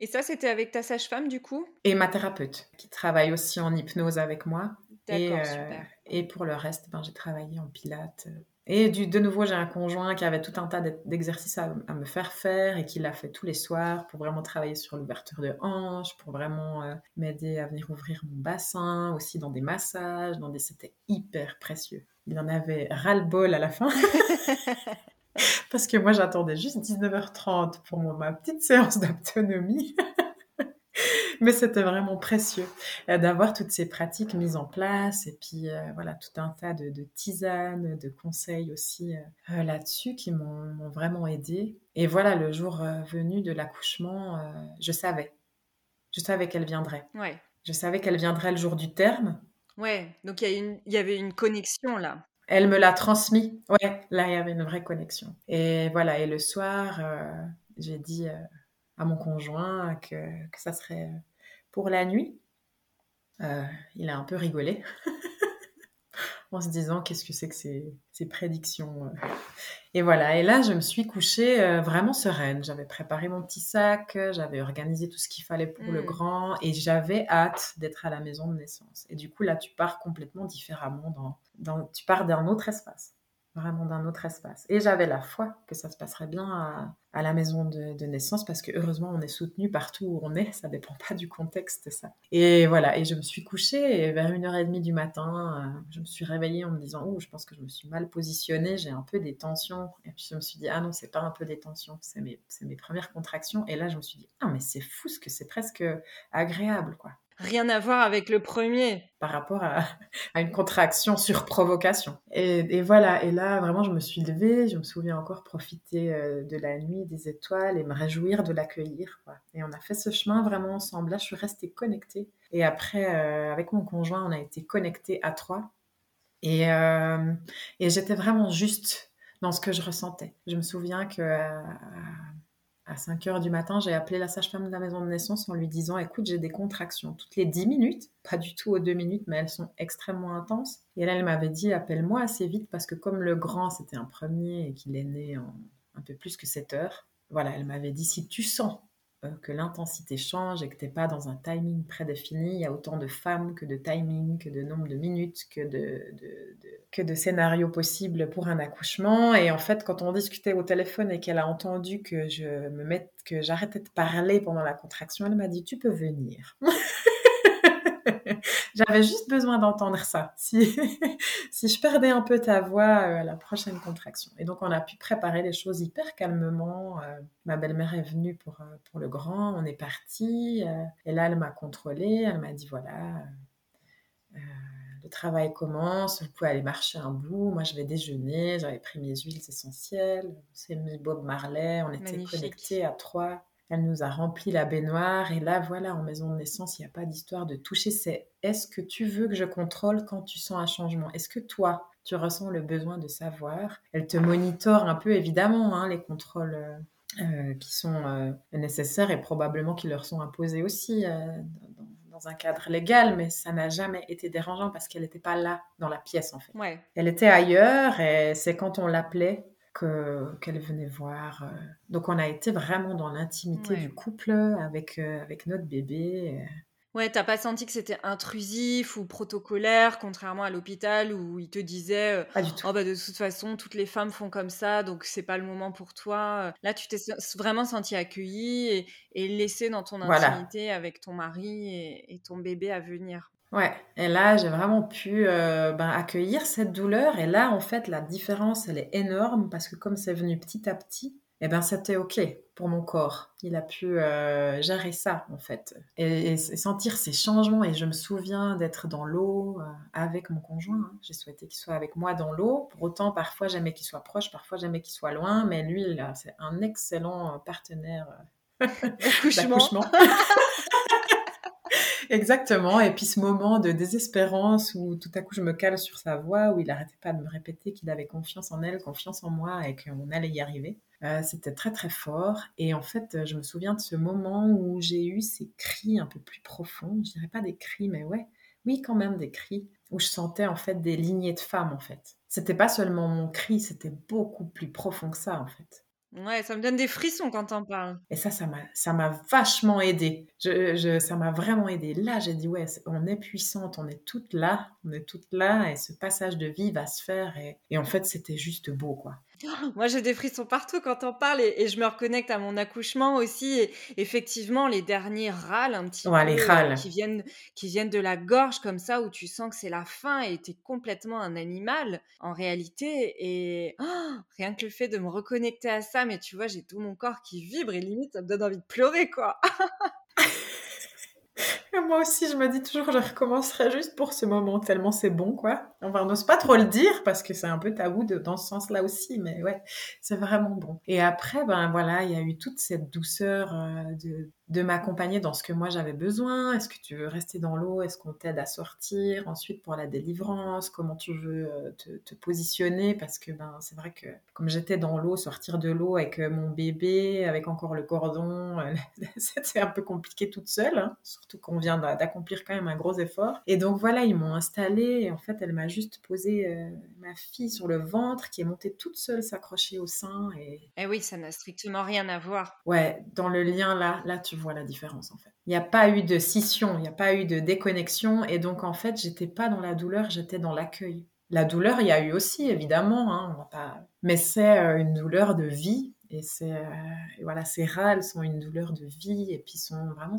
et ça, c'était avec ta sage-femme, du coup? Et ma thérapeute, qui travaille aussi en hypnose avec moi. D'accord, euh, super. Et pour le reste, ben, j'ai travaillé en pilates, et du, de nouveau, j'ai un conjoint qui avait tout un tas d'exercices à, me faire faire et qui l'a fait tous les soirs pour vraiment travailler sur l'ouverture de hanches, pour vraiment euh, m'aider à venir ouvrir mon bassin, aussi dans des massages, dans des... C'était hyper précieux. Il en avait ras-le-bol à la fin. Parce que moi, j'attendais juste 19h30 pour ma petite séance d'autonomie. Mais c'était vraiment précieux euh, d'avoir toutes ces pratiques mises en place et puis euh, voilà, tout un tas de, tisanes, de conseils aussi euh, là-dessus qui m'ont vraiment aidé. Et voilà, le jour venu de l'accouchement, je savais. Je savais qu'elle viendrait. Ouais. Je savais qu'elle viendrait le jour du terme. Ouais, donc il y, y, avait une connexion là. Elle me l'a transmis. Ouais, là, il y avait une vraie connexion. Et voilà, et le soir, j'ai dit à mon conjoint que, que ça serait pour la nuit. Euh, il a un peu rigolé en se disant qu'est-ce que c'est que ces, prédictions. Euh. Et voilà, et là je me suis couchée euh, vraiment sereine. J'avais préparé mon petit sac, j'avais organisé tout ce qu'il fallait pour le mm. grand et j'avais hâte d'être à la maison de naissance. Et du coup là tu pars complètement différemment, dans, tu pars d'un autre espace vraiment d'un autre espace. Et j'avais la foi que ça se passerait bien à, la maison de, naissance parce que heureusement on est soutenu partout où on est, ça dépend pas du contexte ça. Et voilà, et je me suis couchée et vers une heure et demie du matin, euh, je me suis réveillée en me disant oh je pense que je me suis mal positionnée, j'ai un peu des tensions. Et puis je me suis dit ah non c'est pas un peu des tensions, c'est mes, mes premières contractions. Et là je me suis dit ah mais c'est fou ce que c'est presque agréable quoi. Rien à voir avec le premier. Par rapport à, une contraction sur provocation. Et, voilà, et là, vraiment, je me suis levée, je me souviens encore profiter euh, de la nuit, des étoiles et me réjouir de l'accueillir. Et on a fait ce chemin vraiment ensemble. Là, je suis restée connectée. Et après, euh, avec mon conjoint, on a été connectés à trois. Euh, et j'étais vraiment juste dans ce que je ressentais. Je me souviens que à 5 heures du matin, j'ai appelé la sage-femme de la maison de naissance en lui disant Écoute, j'ai des contractions toutes les 10 minutes, pas du tout aux 2 minutes, mais elles sont extrêmement intenses. Et là, elle m'avait dit Appelle-moi assez vite parce que, comme le grand, c'était un premier et qu'il est né en un peu plus que 7 heures, voilà, elle m'avait dit Si tu sens que l'intensité change et que tu n'es pas dans un timing prédéfini. Il y a autant de femmes que de timing, que de nombre de minutes, que de, que de scénarios possibles pour un accouchement. Et en fait, quand on discutait au téléphone et qu'elle a entendu que je me mette, que j'arrêtais de parler pendant la contraction, elle m'a dit Tu peux venir. J'avais juste besoin d'entendre ça. Si, si je perdais un peu ta voix euh, à la prochaine contraction. Et donc, on a pu préparer les choses hyper calmement. Euh, ma belle-mère est venue pour, euh, pour le grand. On est parti. et là, elle m'a contrôlée. Elle m'a dit voilà, le travail commence. Vous pouvez aller marcher un bout. Moi, je vais déjeuner. J'avais pris mes huiles essentielles. C'est mis Bob Marley. On était connectés à trois. Elle nous a rempli la baignoire et là, voilà, en maison de naissance, il n'y a pas d'histoire de toucher. C'est est-ce que tu veux que je contrôle quand tu sens un changement? Est-ce que toi, tu ressens le besoin de savoir? Elle te monitore un peu, évidemment, hein, les contrôles euh, euh, qui sont euh, nécessaires et probablement qui leur sont imposés aussi dans, un cadre légal, mais ça n'a jamais été dérangeant parce qu'elle n'était pas là dans la pièce, en fait. Elle était ailleurs et c'est quand on l'appelait qu'elle venait voir. Euh. Donc on a été vraiment dans l'intimité du couple avec, euh, avec notre bébé. Ouais, t'as pas senti que c'était intrusif ou protocolaire, contrairement à l'hôpital où ils te disaient euh, Pas du tout. oh bah de toute façon toutes les femmes font comme ça donc c'est pas le moment pour toi. Là tu t'es vraiment senti accueillie et, et laissée dans ton intimité avec ton mari et, ton bébé à venir. Ouais, et là j'ai vraiment pu euh, ben, accueillir cette douleur et là en fait la différence elle est énorme parce que comme c'est venu petit à petit, eh ben c'était ok pour mon corps. Il a pu euh, gérer ça en fait et, sentir ces changements. Et je me souviens d'être dans l'eau euh, avec mon conjoint. Hein. J'ai souhaité qu'il soit avec moi dans l'eau. Pour autant, parfois j'aimais qu'il soit proche, parfois j'aimais qu'il soit loin. Mais lui, c'est un excellent partenaire d'accouchement. Exactement. Et puis ce moment de désespérance où tout à coup je me cale sur sa voix, où il n'arrêtait pas de me répéter qu'il avait confiance en elle, confiance en moi et qu'on allait y arriver. Euh, c'était très très fort. Et en fait, je me souviens de ce moment où j'ai eu ces cris un peu plus profonds. Je dirais pas des cris, mais ouais, oui quand même des cris où je sentais en fait des lignées de femmes en fait. C'était pas seulement mon cri, c'était beaucoup plus profond que ça en fait. Ouais, ça me donne des frissons quand t'en parles. Et ça, ça m'a, ça m'a vachement aidé. Je, je, ça m'a vraiment aidé. Là, j'ai dit, ouais, on est puissante, on est toutes là, on est toutes là, et ce passage de vie va se faire. Et, et en fait, c'était juste beau, quoi. Moi, j'ai des frissons partout quand on parle et, je me reconnecte à mon accouchement aussi. Et effectivement, les derniers râles un petit peu euh, qui viennent qui viennent de la gorge comme ça où tu sens que c'est la fin et tu es complètement un animal en réalité. Et oh, rien que le fait de me reconnecter à ça, mais tu vois, j'ai tout mon corps qui vibre et limite ça me donne envie de pleurer quoi. Moi aussi, je me dis toujours, je recommencerai juste pour ce moment, tellement c'est bon, quoi. Enfin, on n'ose pas trop le dire parce que c'est un peu tabou dans ce sens-là aussi, mais ouais, c'est vraiment bon. Et après, ben voilà, il y a eu toute cette douceur euh, de, de m'accompagner dans ce que moi j'avais besoin. Est-ce que tu veux rester dans l'eau? Est-ce qu'on t'aide à sortir? Ensuite, pour la délivrance, comment tu veux euh, te, positionner? Parce que ben, c'est vrai que comme j'étais dans l'eau, sortir de l'eau avec euh, mon bébé, avec encore le cordon, c'était un peu compliqué toute seule. Hein. surtout qu'on vient d'accomplir quand même un gros effort. Et donc voilà, ils m'ont installée. Et en fait, elle m'a juste posé ma fille sur le ventre qui est montée toute seule s'accrocher au sein. Et... Eh oui, ça n'a strictement rien à voir. Ouais, dans le lien là, là tu vois la différence en fait. Il n'y a pas eu de scission, il n'y a pas eu de déconnexion et donc en fait j'étais pas dans la douleur, j'étais dans l'accueil. La douleur, il y a eu aussi évidemment, hein, pas... mais c'est euh, une douleur de vie et c'est euh, voilà ces râles sont une douleur de vie et puis sont vraiment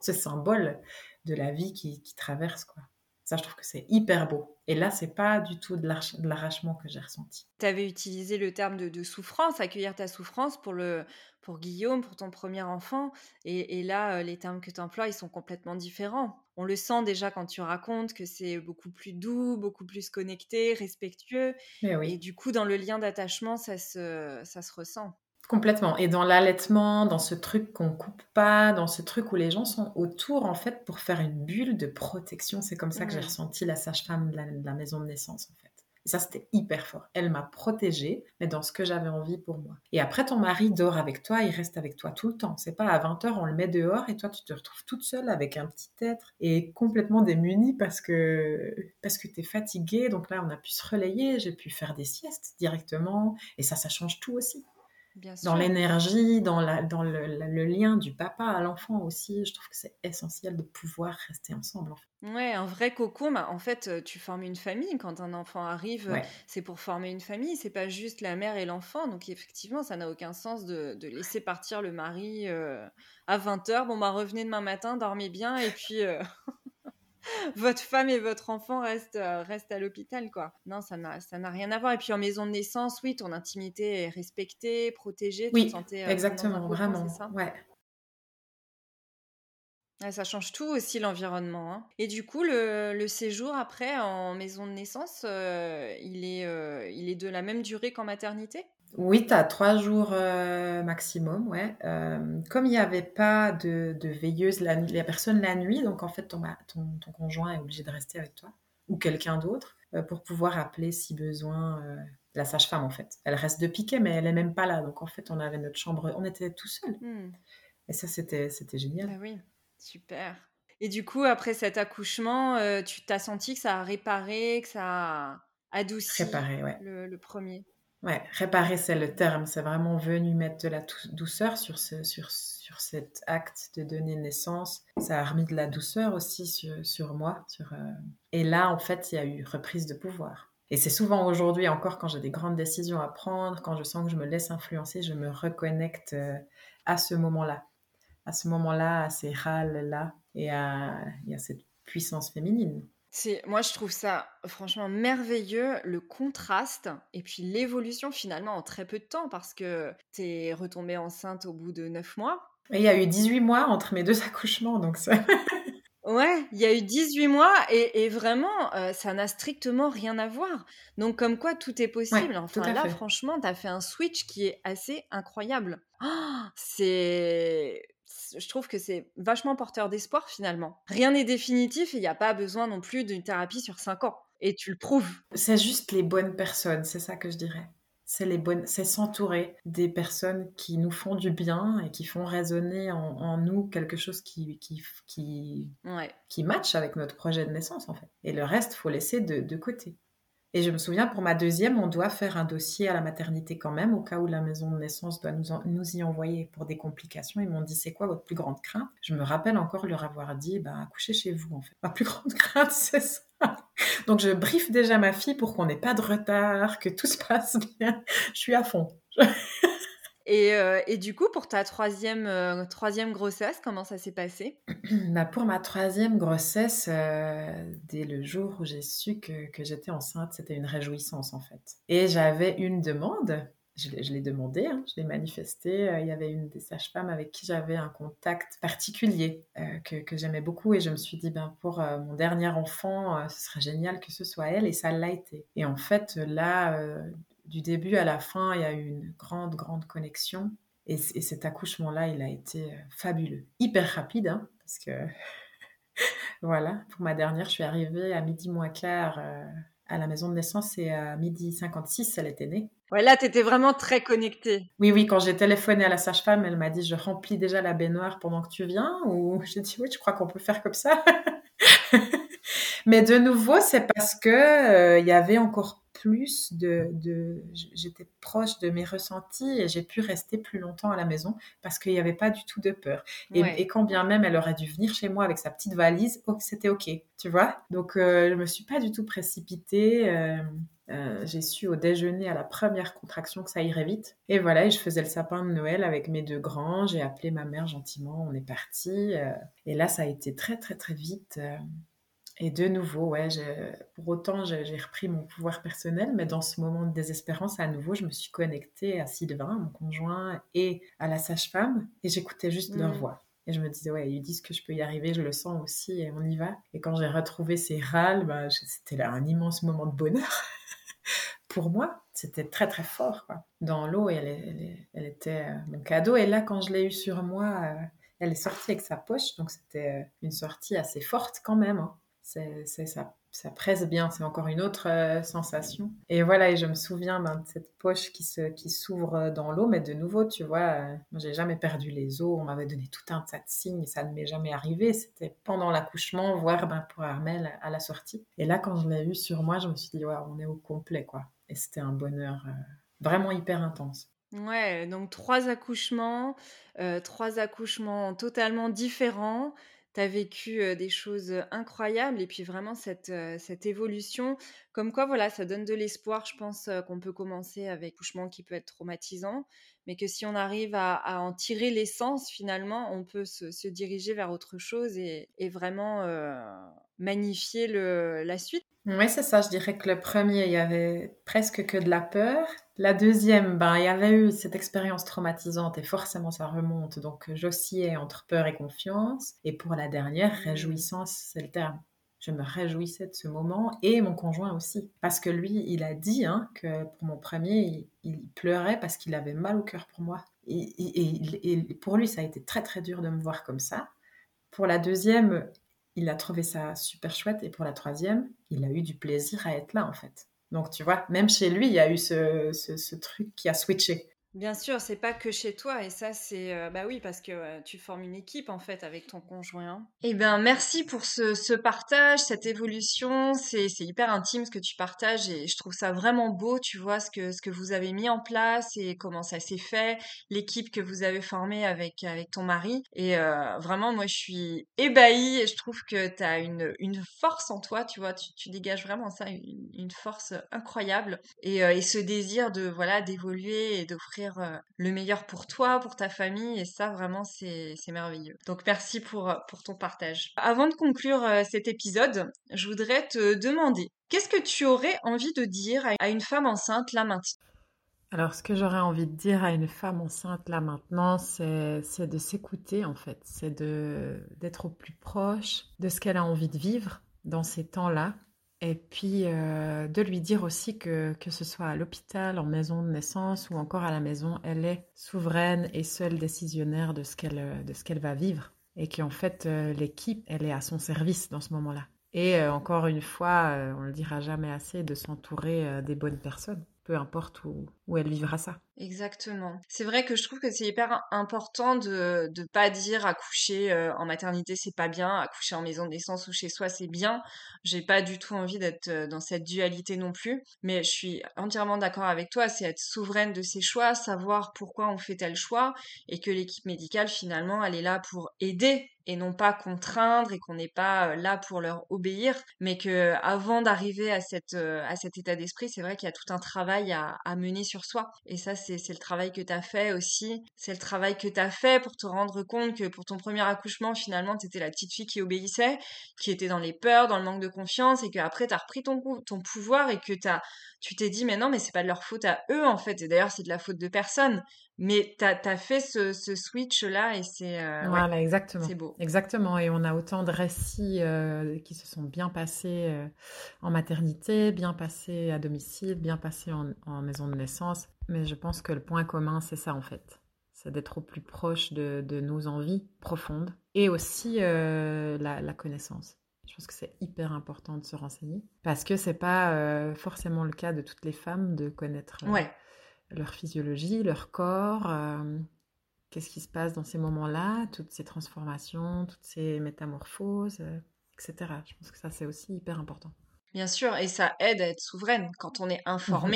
ce symbole de la vie qui, qui traverse quoi. Ça, je trouve que c'est hyper beau. Et là, c'est pas du tout de l'arrachement que j'ai ressenti. Tu avais utilisé le terme de, souffrance, accueillir ta souffrance pour, le, pour Guillaume, pour ton premier enfant. Et, là, euh, les termes que tu emploies, ils sont complètement différents. On le sent déjà quand tu racontes que c'est beaucoup plus doux, beaucoup plus connecté, respectueux. Et du coup, dans le lien d'attachement, ça se, ça se ressent. Complètement. Et dans l'allaitement, dans ce truc qu'on coupe pas, dans ce truc où les gens sont autour, en fait, pour faire une bulle de protection. C'est comme ça que j'ai ressenti la sage-femme de, la, maison de naissance, en fait. Et ça, c'était hyper fort. Elle m'a protégée, mais dans ce que j'avais envie pour moi. Et après, ton mari dort avec toi, il reste avec toi tout le temps. C'est pas à 20h, on le met dehors et toi, tu te retrouves toute seule avec un petit être et complètement démunie parce que, parce que tu es fatiguée. Donc là, on a pu se relayer, j'ai pu faire des siestes directement. Et ça, ça change tout aussi dans l'énergie, dans, la, dans le, lien du papa à l'enfant aussi. Je trouve que c'est essentiel de pouvoir rester ensemble. En Ouais, un vrai cocon. Bah, en fait, euh, tu formes une famille. Quand un enfant arrive, c'est pour former une famille. C'est pas juste la mère et l'enfant. Donc, effectivement, ça n'a aucun sens de, de, laisser partir le mari euh, à 20h. Bon, bah, revenez demain matin, dormez bien. Et puis. Euh, votre femme et votre enfant restent, euh, restent à l'hôpital, quoi. Non, ça n'a, ça n'a rien à voir. Et puis en maison de naissance, oui, ton intimité est respectée, protégée. Oui, euh, exactement, vraiment. Ça ouais. ça change tout aussi l'environnement. Hein. Et du coup, le, le, séjour après en maison de naissance, euh, il, est, il est de la même durée qu'en maternité? Oui, tu as trois jours euh, maximum, ouais. Euh, comme il n'y avait pas de, de veilleuse, la, la personne la nuit, donc en fait, ton, ton, conjoint est obligé de rester avec toi ou quelqu'un d'autre euh, pour pouvoir appeler si besoin la sage-femme, en fait. Elle reste de piquet, mais elle n'est même pas là. Donc en fait, on avait notre chambre, on était tout seul. Hmm. Et ça, c'était génial. Ah oui, super. Et du coup, après cet accouchement, tu t'as senti que ça a réparé, que ça a adouci réparé, ouais. le premier? Ouais, réparer, c'est le terme. C'est vraiment venu mettre de la douceur sur, ce, sur, sur cet acte de donner naissance. Ça a remis de la douceur aussi sur, sur moi. Euh, Et là, en fait, il y a eu reprise de pouvoir. Et c'est souvent aujourd'hui encore quand j'ai des grandes décisions à prendre, quand je sens que je me laisse influencer, je me reconnecte euh, à ce moment-là. À ce moment-là, à ces râles-là et à, et à cette puissance féminine. C'est, moi, je trouve ça franchement merveilleux, le contraste et puis l'évolution finalement en très peu de temps parce que tu es retombée enceinte au bout de 9 mois. il y a eu 18 mois entre mes deux accouchements, donc ça... Ouais, il y a eu 18 mois et, vraiment, euh, ça n'a strictement rien à voir. Donc, comme quoi, tout est possible. enfin, là, franchement, tu as fait un switch qui est assez incroyable. Oh, c'est je trouve que c'est vachement porteur d'espoir finalement. Rien n'est définitif et il n'y a pas besoin non plus d'une thérapie sur 5 ans. Et tu le prouves. C'est juste les bonnes personnes, c'est ça que je dirais. C'est les bonnes, c'est s'entourer des personnes qui nous font du bien et qui font résonner en, nous quelque chose qui qui qui, qui match avec notre projet de naissance en fait. Et le reste, faut laisser de, de côté. Et je me souviens, pour ma deuxième, on doit faire un dossier à la maternité quand même, au cas où la maison de naissance doit nous, nous y envoyer pour des complications. Ils m'ont dit, c'est quoi votre plus grande crainte? Je me rappelle encore leur avoir dit, bah, accouchez chez vous, en fait. Ma plus grande crainte, c'est ça. Donc, je briefe déjà ma fille pour qu'on n'ait pas de retard, que tout se passe bien. Je suis à fond. Euh, et, du coup, pour ta troisième, euh, troisième grossesse, comment ça s'est passé? Bah Pour ma troisième grossesse, euh, dès le jour où j'ai su que, j'étais enceinte, c'était une réjouissance en fait. Et j'avais une demande, je, l'ai demandé, hein, je l'ai manifesté. il y avait une des sages-femmes avec qui j'avais un contact particulier que, que j'aimais beaucoup et je me suis dit, ben, pour mon dernier enfant, ce serait génial que ce soit elle et ça l'a été. Et en fait, là du début à la fin, il y a eu une grande, grande connexion. Et, cet accouchement-là, il a été euh, fabuleux. Hyper rapide, hein, parce que voilà, pour ma dernière, je suis arrivée à midi moins quart euh, à la maison de naissance et à midi 56, elle était née. Ouais, là, tu étais vraiment très connectée. Oui, oui, quand j'ai téléphoné à la sage-femme, elle m'a dit Je remplis déjà la baignoire pendant que tu viens Ou j'ai dit Oui, je crois qu'on peut faire comme ça. Mais de nouveau, c'est parce que euh, il y avait encore plus de, j'étais proche de mes ressentis et j'ai pu rester plus longtemps à la maison parce qu'il n'y avait pas du tout de peur. Et, quand bien même elle aurait dû venir chez moi avec sa petite valise, oh, c'était ok, tu vois? Donc euh, je me suis pas du tout précipitée. Euh, euh, j'ai su au déjeuner à la première contraction que ça irait vite. Et voilà, je faisais le sapin de Noël avec mes deux grands. J'ai appelé ma mère gentiment, on est parti. et là, ça a été très très très vite. Et de nouveau, ouais, pour autant, j'ai repris mon pouvoir personnel, mais dans ce moment de désespérance, à nouveau, je me suis connectée à Sylvain, mon conjoint, et à la sage-femme, et j'écoutais juste leur mmh. voix. Et je me disais, ouais, ils disent que je peux y arriver, je le sens aussi, et on y va. Et quand j'ai retrouvé ces râles, bah, c'était là un immense moment de bonheur. pour moi, c'était très très fort. Quoi. Dans l'eau, elle, elle, était euh, mon cadeau. Et là, quand je l'ai eu sur moi, euh, elle est sortie avec sa poche, donc c'était euh, une sortie assez forte quand même. Hein c'est ça, ça presse bien, c'est encore une autre euh, sensation. Et voilà, et je me souviens ben, de cette poche qui s'ouvre euh, dans l'eau, mais de nouveau, tu vois, euh, j'ai jamais perdu les os, on m'avait donné tout un tas de signes, ça ne m'est jamais arrivé, c'était pendant l'accouchement, voire ben, pour Armel à la sortie. Et là, quand je l'ai eu sur moi, je me suis dit, on est au complet, quoi. Et c'était un bonheur vraiment hyper intense. Ouais, donc trois accouchements, trois accouchements totalement différents tu as vécu des choses incroyables et puis vraiment cette, cette évolution. Comme quoi, voilà, ça donne de l'espoir. Je pense qu'on peut commencer avec un couchement qui peut être traumatisant, mais que si on arrive à, en tirer l'essence, finalement, on peut se, diriger vers autre chose et, vraiment magnifier le, la suite. Oui, c'est ça. Je dirais que le premier, il y avait presque que de la peur. La deuxième, ben, il y avait eu cette expérience traumatisante et forcément ça remonte. Donc j'oscillais entre peur et confiance. Et pour la dernière, mmh. réjouissance, c'est le terme. Je me réjouissais de ce moment et mon conjoint aussi. Parce que lui, il a dit hein, que pour mon premier, il, pleurait parce qu'il avait mal au cœur pour moi. Et, et, pour lui, ça a été très très dur de me voir comme ça. Pour la deuxième, il a trouvé ça super chouette. Et pour la troisième, il a eu du plaisir à être là, en fait. Donc, tu vois, même chez lui, il y a eu ce, ce, truc qui a switché. Bien sûr, c'est pas que chez toi et ça c'est euh, bah oui parce que euh, tu formes une équipe en fait avec ton conjoint. Eh bien merci pour ce, ce partage, cette évolution, c'est hyper intime ce que tu partages et je trouve ça vraiment beau, tu vois ce que ce que vous avez mis en place et comment ça s'est fait, l'équipe que vous avez formée avec avec ton mari. Et euh, vraiment moi je suis ébahie et je trouve que tu as une une force en toi, tu vois, tu, tu dégages vraiment ça une, une force incroyable. Et, et ce désir de voilà d'évoluer et d'offrir euh, le meilleur pour toi, pour ta famille, et ça vraiment c'est merveilleux. Donc merci pour, euh, pour ton partage. Avant de conclure euh, cet épisode, je voudrais te demander, qu'est-ce que tu aurais envie de dire à une femme enceinte là maintenant? Alors, ce que j'aurais envie de dire à une femme enceinte là maintenant, c'est de s'écouter en fait, c'est d'être au plus proche de ce qu'elle a envie de vivre dans ces temps-là et puis euh, de lui dire aussi que, que ce soit à l'hôpital, en maison de naissance ou encore à la maison, elle est souveraine et seule décisionnaire de ce qu'elle de ce qu'elle va vivre. Et qu'en fait, euh, l'équipe, elle est à son service dans ce moment-là. Et euh, encore une fois, on ne le dira jamais assez, de s'entourer des bonnes personnes peu importe où, où elle vivra ça. Exactement. C'est vrai que je trouve que c'est hyper important de ne pas dire accoucher euh, en maternité c'est pas bien, accoucher en maison de naissance ou chez soi c'est bien. J'ai pas du tout envie d'être euh, dans cette dualité non plus, mais je suis entièrement d'accord avec toi, c'est être souveraine de ses choix, savoir pourquoi on fait tel choix et que l'équipe médicale finalement elle est là pour aider et non pas contraindre et qu'on n'est pas euh, là pour leur obéir, mais que avant d'arriver à à cet état d'esprit, c'est vrai qu'il y a tout un travail à, à mener sur soi. Et ça, c'est le travail que tu as fait aussi. C'est le travail que tu as fait pour te rendre compte que pour ton premier accouchement, finalement, tu étais la petite fille qui obéissait, qui était dans les peurs, dans le manque de confiance, et qu'après, tu as repris ton, pouvoir et que as, tu t'es dit, mais non, mais c'est pas de leur faute à eux, en fait. Et d'ailleurs, c'est de la faute de personne. Mais tu as, fait ce, switch-là et c'est euh, voilà, exactement. C'est beau. Exactement. Et on a autant de récits euh, qui se sont bien passés euh, en maternité, bien passés à domicile, bien passés en, en, maison de naissance. Mais je pense que le point commun, c'est ça en fait. C'est d'être au plus proche de, de, nos envies profondes et aussi la, la, connaissance. Je pense que c'est hyper important de se renseigner parce que c'est pas forcément le cas de toutes les femmes de connaître euh, leur physiologie, leur corps, qu'est-ce qui se passe dans ces moments-là, toutes ces transformations, toutes ces métamorphoses, etc. Je pense que ça c'est aussi hyper important. Bien sûr, et ça aide à être souveraine quand on est mmh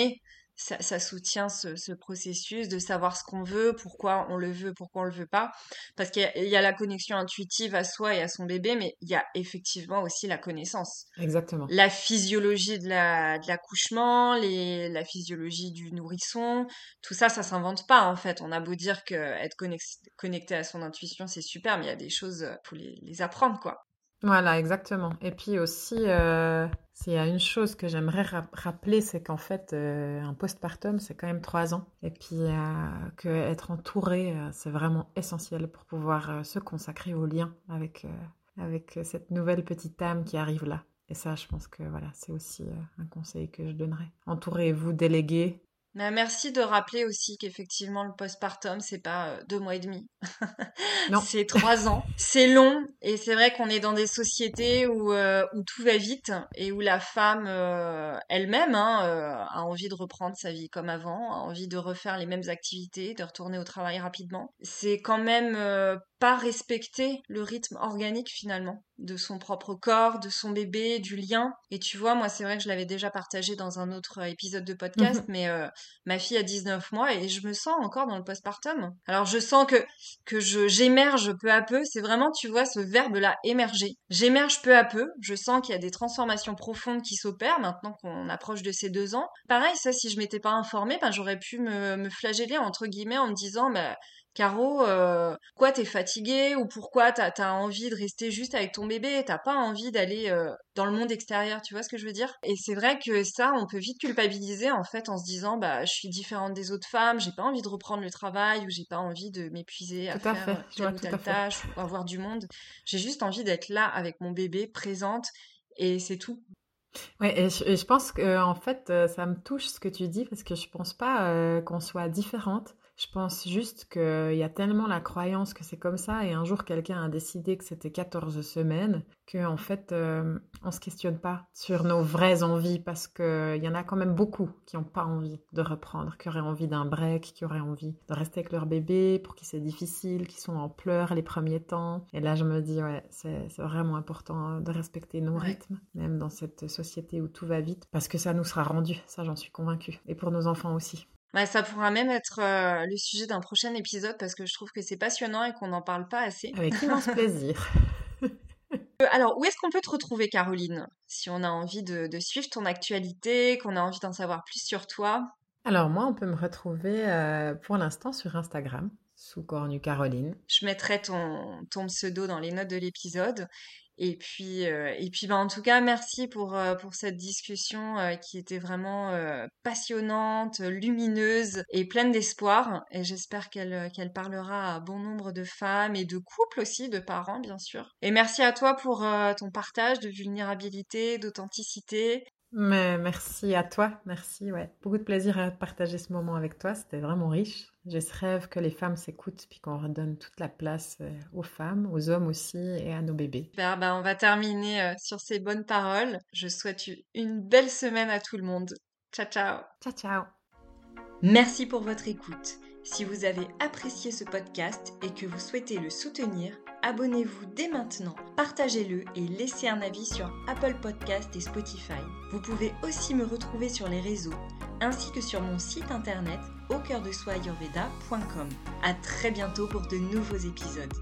informé ça, soutient ce, processus de savoir ce qu'on veut, pourquoi on le veut, pourquoi on le veut pas. Parce qu'il y, a la connexion intuitive à soi et à son bébé, mais il y a effectivement aussi la connaissance. Exactement. La physiologie de l'accouchement, la physiologie du nourrisson, tout ça, ça s'invente pas en fait. On a beau dire que être connecté, à son intuition, c'est super, mais il y a des choses, faut les, les apprendre quoi. Voilà, exactement. Et puis aussi, euh, s'il y a une chose que j'aimerais rappeler, c'est qu'en fait, euh, un postpartum, c'est quand même trois ans. Et puis, euh, qu'être entouré, euh, c'est vraiment essentiel pour pouvoir se consacrer au lien avec, avec cette nouvelle petite âme qui arrive là. Et ça, je pense que voilà, c'est aussi un conseil que je donnerais. Entourez-vous, délégués, bah, merci de rappeler aussi qu'effectivement le postpartum c'est pas deux mois et demi, non, c'est trois ans. C'est long et c'est vrai qu'on est dans des sociétés où, où tout va vite et où la femme elle-même hein, a envie de reprendre sa vie comme avant, a envie de refaire les mêmes activités, de retourner au travail rapidement. C'est quand même pas respecter le rythme organique finalement de son propre corps, de son bébé, du lien. Et tu vois, moi c'est vrai que je l'avais déjà partagé dans un autre épisode de podcast, mmh mais ma fille a 19 mois et je me sens encore dans le postpartum. Alors je sens que que je j'émerge peu à peu, c'est vraiment tu vois ce verbe là émerger. J'émerge peu à peu, je sens qu'il y a des transformations profondes qui s'opèrent maintenant qu'on approche de ces deux ans. Pareil, ça si je m'étais pas informée, ben j'aurais pu me, me flageller entre guillemets en me disant bah Caro, euh, quoi t'es fatiguée ou pourquoi t'as as envie de rester juste avec ton bébé, t'as pas envie d'aller euh, dans le monde extérieur, tu vois ce que je veux dire? Et c'est vrai que ça, on peut vite culpabiliser en fait en se disant bah je suis différente des autres femmes, j'ai pas envie de reprendre le travail ou j'ai pas envie de m'épuiser à faire telle ou telle tâche ou avoir du monde. J'ai juste envie d'être là avec mon bébé, présente et c'est tout. Ouais, et je, pense que en fait, euh, ça me touche ce que tu dis parce que je pense pas qu'on soit différentes. Je pense juste qu'il y a tellement la croyance que c'est comme ça et un jour quelqu'un a décidé que c'était 14 semaines qu'en en fait euh, on se questionne pas sur nos vraies envies parce qu'il y en a quand même beaucoup qui n'ont pas envie de reprendre, qui auraient envie d'un break, qui auraient envie de rester avec leur bébé pour qui c'est difficile, qui sont en pleurs les premiers temps. Et là je me dis ouais c'est vraiment important de respecter nos rythmes, même dans cette société où tout va vite parce que ça nous sera rendu, ça j'en suis convaincue. Et pour nos enfants aussi. Bah, ça pourra même être euh, le sujet d'un prochain épisode parce que je trouve que c'est passionnant et qu'on n'en parle pas assez. Avec immense plaisir. Euh, alors, où est-ce qu'on peut te retrouver, Caroline? Si on a envie de, suivre ton actualité, qu'on a envie d'en savoir plus sur toi? Alors, moi, on peut me retrouver euh, pour l'instant sur Instagram, sous Cornu Caroline. Je mettrai ton, ton pseudo dans les notes de l'épisode. Et puis, euh, et puis bah, en tout cas, merci pour, euh, pour cette discussion euh, qui était vraiment passionnante, lumineuse et pleine d'espoir. Et j'espère qu'elle qu'elle parlera à bon nombre de femmes et de couples aussi, de parents bien sûr. Et merci à toi pour ton partage de vulnérabilité, d'authenticité. Mais merci à toi, merci, ouais. Beaucoup de plaisir à partager ce moment avec toi, c'était vraiment riche. J'ai ce rêve que les femmes s'écoutent puis qu'on redonne toute la place euh, aux femmes, aux hommes aussi et à nos bébés. Ben, on va terminer euh, sur ces bonnes paroles. Je souhaite une belle semaine à tout le monde. Ciao ciao. Ciao ciao. Merci pour votre écoute. Si vous avez apprécié ce podcast et que vous souhaitez le soutenir, abonnez-vous dès maintenant, partagez-le et laissez un avis sur Apple Podcast et Spotify. Vous pouvez aussi me retrouver sur les réseaux ainsi que sur mon site internet au cœur de soi A très bientôt pour de nouveaux épisodes.